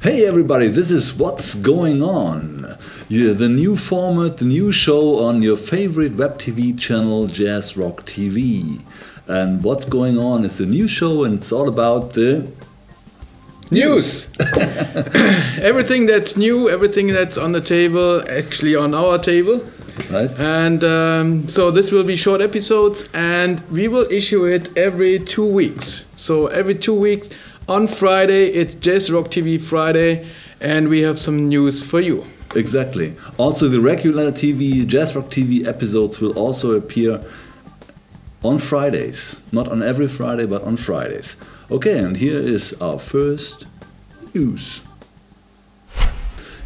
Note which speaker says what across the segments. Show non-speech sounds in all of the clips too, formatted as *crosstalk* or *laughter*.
Speaker 1: Hey everybody, this is What's Going On. The new format, the new show on your favorite web TV channel, Jazz Rock TV. And What's Going On is a new show and it's all about the
Speaker 2: News! *laughs* everything that's new, everything that's on the table, actually on our table.
Speaker 1: Right?
Speaker 2: And um, so this will be short episodes, and we will issue it every two weeks. So every two weeks on Friday, it's Jazz Rock TV Friday, and we have some news for you.
Speaker 1: Exactly. Also, the regular TV, Jazz Rock TV episodes will also appear on Fridays. Not on every Friday, but on Fridays. Okay, and here is our first news.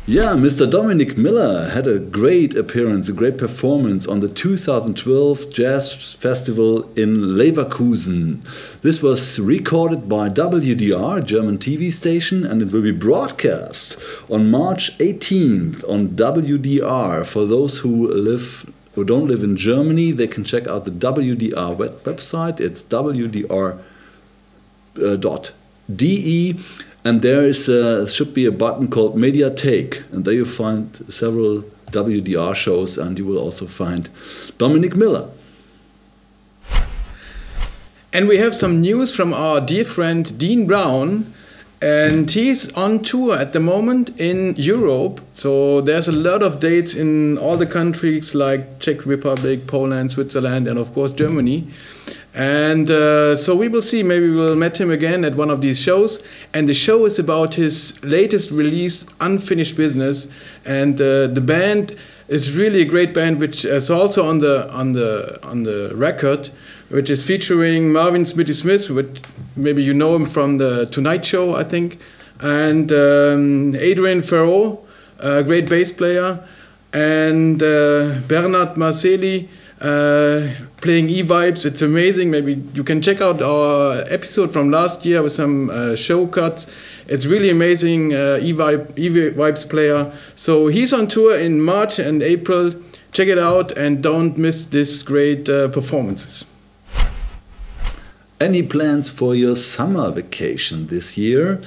Speaker 1: Yeah, Mr. Dominic Miller had a great appearance, a great performance on the 2012 Jazz Festival in Leverkusen. This was recorded by WDR, German TV station, and it will be broadcast on March 18th on WDR. For those who live who don't live in Germany, they can check out the WDR web website. It's WDR uh, and there is uh, should be a button called Media Take, and there you find several WDR shows and you will also find Dominic Miller.
Speaker 2: And we have some news from our dear friend Dean Brown. And he's on tour at the moment in Europe. So there's a lot of dates in all the countries like Czech Republic, Poland, Switzerland, and of course Germany. And uh, so we will see. Maybe we'll meet him again at one of these shows. And the show is about his latest release, Unfinished Business. And uh, the band is really a great band, which is also on the on the on the record, which is featuring Marvin Smitty Smith, which maybe you know him from the Tonight Show, I think, and um, Adrian Feraud, a great bass player, and uh, Bernard Maseli uh, playing E-Vibes. It's amazing. Maybe you can check out our episode from last year with some uh, show cuts. It's really amazing uh, E-Vibe, E-Vibes player. So he's on tour in March and April. Check it out and don't miss this great uh, performances.
Speaker 1: Any plans for your summer vacation this year?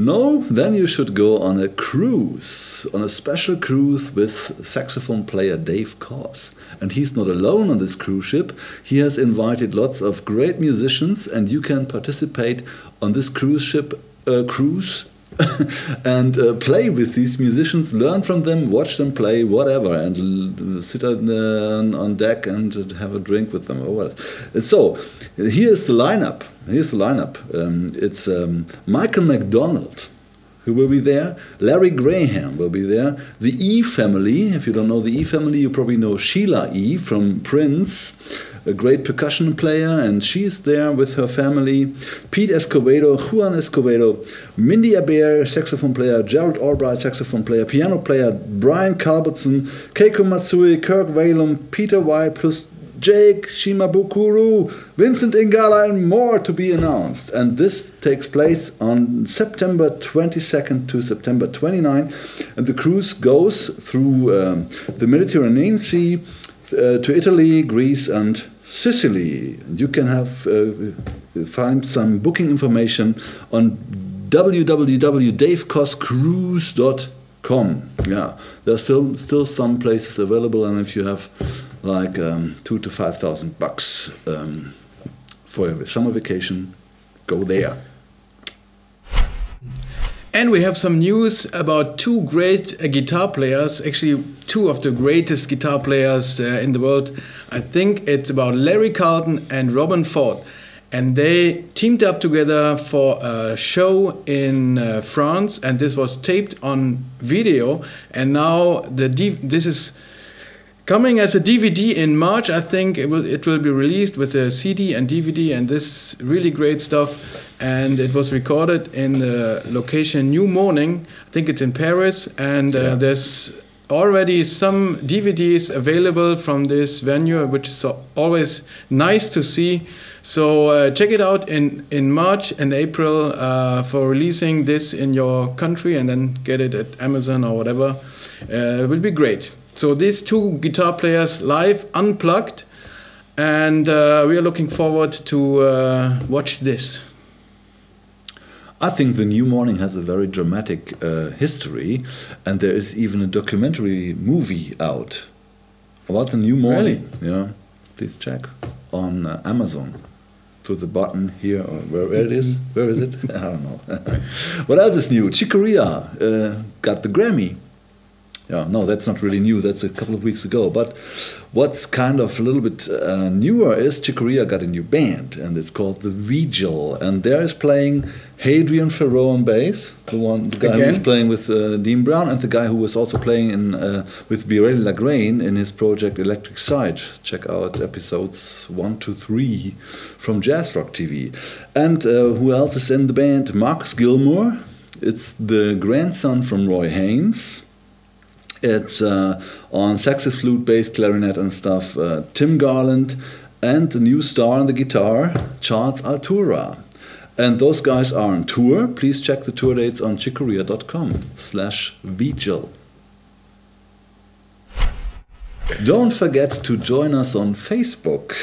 Speaker 1: No? Then you should go on a cruise, on a special cruise with saxophone player Dave Koz. And he's not alone on this cruise ship. He has invited lots of great musicians, and you can participate on this cruise ship uh, cruise *laughs* and uh, play with these musicians, learn from them, watch them play, whatever, and sit on, the, on deck and have a drink with them or what. So here's the lineup. Here's the lineup. Um, it's um, Michael McDonald. Who will be there? Larry Graham will be there. The E family. If you don't know the E family, you probably know Sheila E from Prince a great percussion player, and she's there with her family. Pete Escovedo, Juan Escovedo, Mindy Abair, saxophone player, Gerald Albright, saxophone player, piano player, Brian Culbertson, Keiko Matsui, Kirk Whalum, Peter White, plus Jake Shimabukuro, Vincent Ingala, and more to be announced. And this takes place on September 22nd to September 29th. And the cruise goes through um, the Mediterranean Sea uh, to Italy, Greece, and Sicily. You can have uh, find some booking information on www.davekozcruise.com. Yeah, there's still still some places available, and if you have like um, two to five thousand bucks um, for a summer vacation, go there.
Speaker 2: And we have some news about two great uh, guitar players, actually, two of the greatest guitar players uh, in the world. I think it's about Larry Carlton and Robben Ford. And they teamed up together for a show in uh, France, and this was taped on video. And now the this is coming as a DVD in March. I think it will it will be released with a CD and DVD, and this really great stuff. And it was recorded in the location New Morning. I think it's in Paris, and uh,
Speaker 1: Yeah.
Speaker 2: there's already some DVDs available from this venue, which is always nice to see. So uh, check it out in, in March and April uh, for releasing this in your country and then get it at Amazon or whatever. Uh, it will be great. So these two guitar players live, unplugged, and uh, we are looking forward to uh, watch this.
Speaker 1: I think the New Morning has a very dramatic uh, history, and there is even a documentary movie out about the New Morning.
Speaker 2: Really?
Speaker 1: Yeah, please check on uh, Amazon to the button here or where it is. Where is it? *laughs* I don't know. *laughs* what else is new? Chick Corea uh, got the Grammy. Yeah, no, that's not really new. That's a couple of weeks ago. But what's kind of a little bit uh, newer is Chick Corea got a new band, and it's called the Vigil, and there is playing Hadrien Feraud on bass, the one the guy who was playing with uh, Dean Brown, and the guy who was also playing in uh, with Biréli Lagrène in his project Electric Side. Check out episodes one to three from Jazz Rock TV. And uh, who else is in the band? Marcus Gilmore. It's the grandson from Roy Haynes. It's uh, on saxophone, flute, bass, clarinet, and stuff. Uh, Tim Garland and the new star on the guitar, Charles Altura. And those guys are on tour. Please check the tour dates on chickcorea.com slash vigil. Don't forget to join us on Facebook.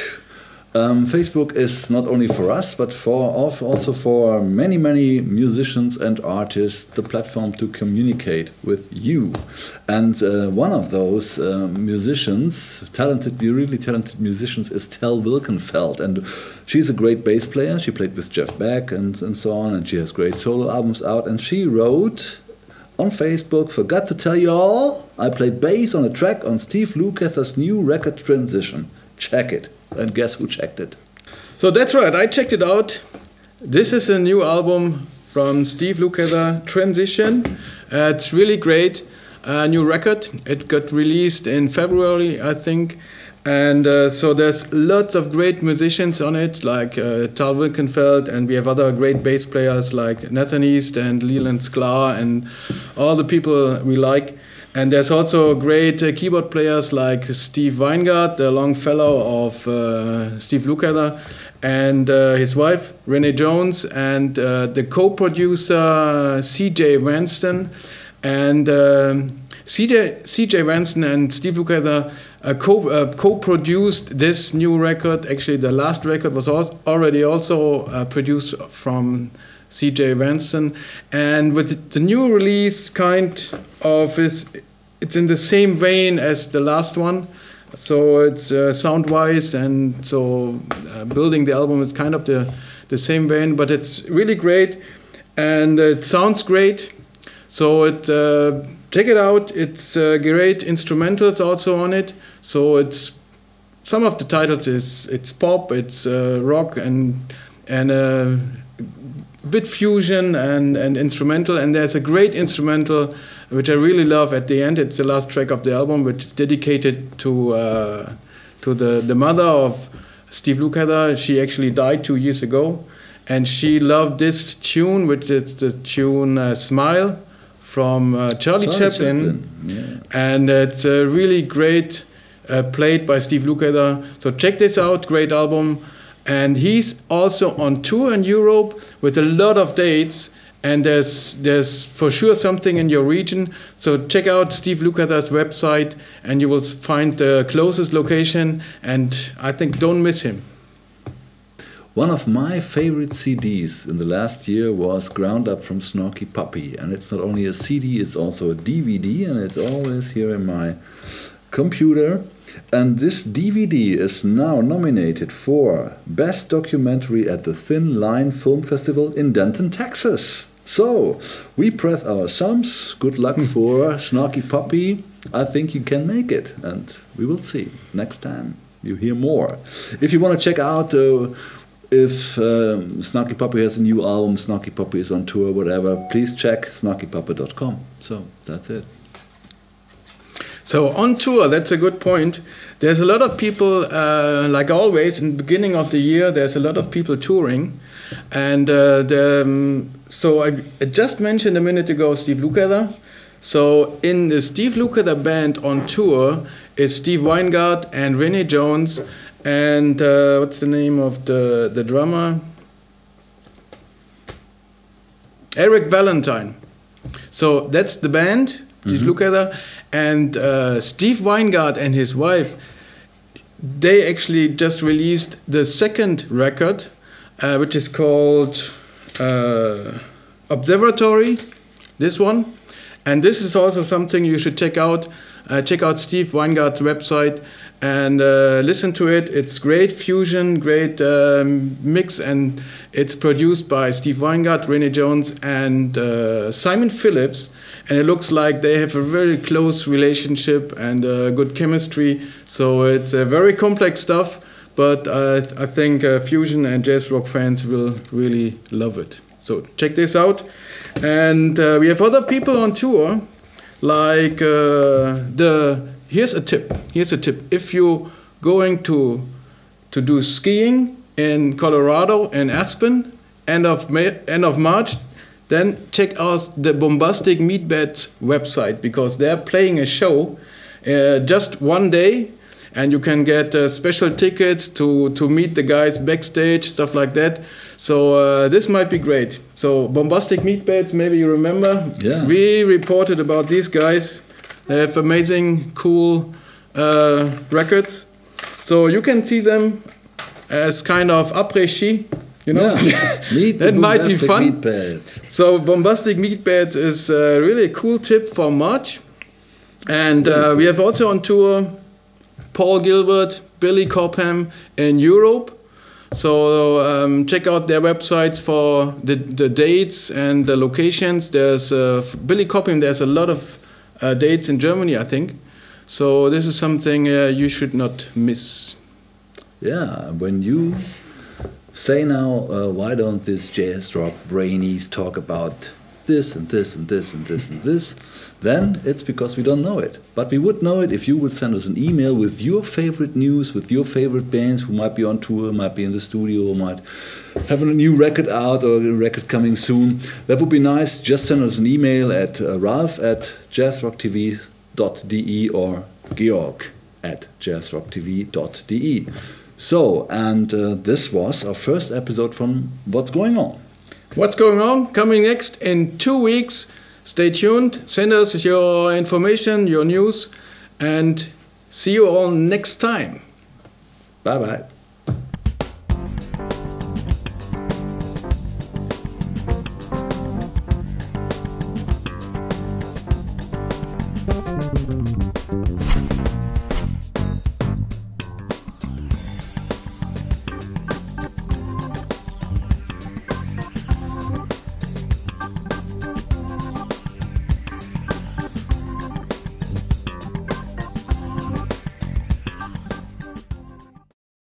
Speaker 1: Um, Facebook is not only for us, but for also for many, many musicians and artists, the platform to communicate with you. And uh, one of those uh, musicians, talented, really talented musicians, is Tal Wilkenfeld, and she's a great bass player. She played with Jeff Beck and and so on, and she has great solo albums out. And she wrote on Facebook, forgot to tell you all, I played bass on a track on Steve Lukather's new record Transition. Check it. And guess who checked it?
Speaker 2: So that's right. I checked it out. This is a new album from Steve Lukather, Transition. Uh, it's really great. Uh, new record. It got released in February, I think. And uh, so there's lots of great musicians on it, like uh, Tal Wilkenfeld, and we have other great bass players like Nathan East and Leland Sklar, and all the people we like. And there's also great uh, keyboard players like Steve Weingart, the long fellow of uh, Steve Lukather, and uh, his wife Renee Jones, and uh, the co-producer C.J. Vanston, and um, C.J. C.J. And Steve Lukather uh, co- uh, co-produced this new record. Actually, the last record was al- already also produced from C.J. Vanston, and with the new release, kind of is it's in the same vein as the last one. So it's uh, sound-wise, and so uh, building the album is kind of the the same vein, but it's really great, and it sounds great. So it uh, check it out. It's uh, great instrumentals also on it. So it's some of the titles is it's pop, it's uh, rock, and and uh, bit fusion and and instrumental. And there's a great instrumental which I really love at the end. It's the last track of the album, which is dedicated to uh, to the the mother of Steve Lukather. She actually died two years ago, and she loved this tune, which is the tune uh, "Smile" from uh, Charlie,
Speaker 1: Charlie
Speaker 2: Chaplin
Speaker 1: Chaplin, yeah.
Speaker 2: and it's a really great uh, played by Steve Lukather. So check this out, great album. And he's also on tour in Europe with a lot of dates. And there's there's for sure something in your region. So check out Steve Lukather's website, and you will find the closest location. And I think don't miss him.
Speaker 1: One of my favorite CDs in the last year was Ground Up from Snarky Puppy. And it's not only a CD, it's also a DVD, and it's always here in my computer. And this DVD is now nominated for Best Documentary at the Thin Line Film Festival in Denton, Texas. So, we press our thumbs. Good luck for Snarky Puppy. I think you can make it, and we will see next time you hear more. If you want to check out uh, if um, Snarky Puppy has a new album, Snarky Puppy is on tour, whatever, please check snarkypuppy.com. So, that's it.
Speaker 2: So on tour, that's a good point. There's a lot of people, uh, like always, in the beginning of the year, there's a lot of people touring. And uh, the, um, so I, I just mentioned a minute ago Steve Lukather. So in the Steve Lukather band on tour is Steve Weingart and Renee Jones and uh, what's the name of the, the drummer? Eric Valentine. So that's the band, Steve Lukather, and uh, Steve Weingart and his wife. They actually just released the second record, uh, which is called uh, Observatory, this one. And this is also something you should check out. Uh, check out Steve Weingart's website and uh, listen to it. It's great fusion, great um, mix, and it's produced by Steve Weingart, Renee Jones, and uh, Simon Phillips. And it looks like they have a very close relationship and uh, good chemistry. So it's uh, very complex stuff, but I think uh, fusion and jazz rock fans will really love it. So check this out. And uh, we have other people on tour, like the here's a tip. Here's a tip. If you're going to to do skiing in Colorado in Aspen, end of May, end of March, then check out the Bombastic Meatbats website because they're playing a show uh, just one day, and you can get uh, special tickets to to meet the guys backstage, stuff like that. So uh, this might be great. So Bombastic Meatbats, maybe you remember.
Speaker 1: Yeah.
Speaker 2: We reported about these guys they have amazing, cool uh, records. So you can see them as kind of après ski, you know.
Speaker 1: Yeah. *laughs* Meet that might be fun.
Speaker 2: So bombastic meatbat is really a cool tip for March, and uh, we have also on tour Paul Gilbert, Billy Cobham in Europe. So um, check out their websites for the, the dates and the locations. There's uh, Billy Cobham. There's a lot of uh, dates in Germany, I think. So this is something uh, you should not miss.
Speaker 1: Yeah, when you say now, uh, why don't this jazz rock brainies talk about this and this and this and this and this, then it's because we don't know it. But we would know it if you would send us an email with your favorite news, with your favorite bands who might be on tour, might be in the studio, might have a new record out or a record coming soon. That would be nice. Just send us an email at uh, ralph at jazzrocktv.de or georg at jazzrocktv.de. So, and uh, this was our first episode from What's Going On
Speaker 2: what's going on coming next in two weeks. Stay tuned, send us your information, your news, and see you all next time.
Speaker 1: Bye bye.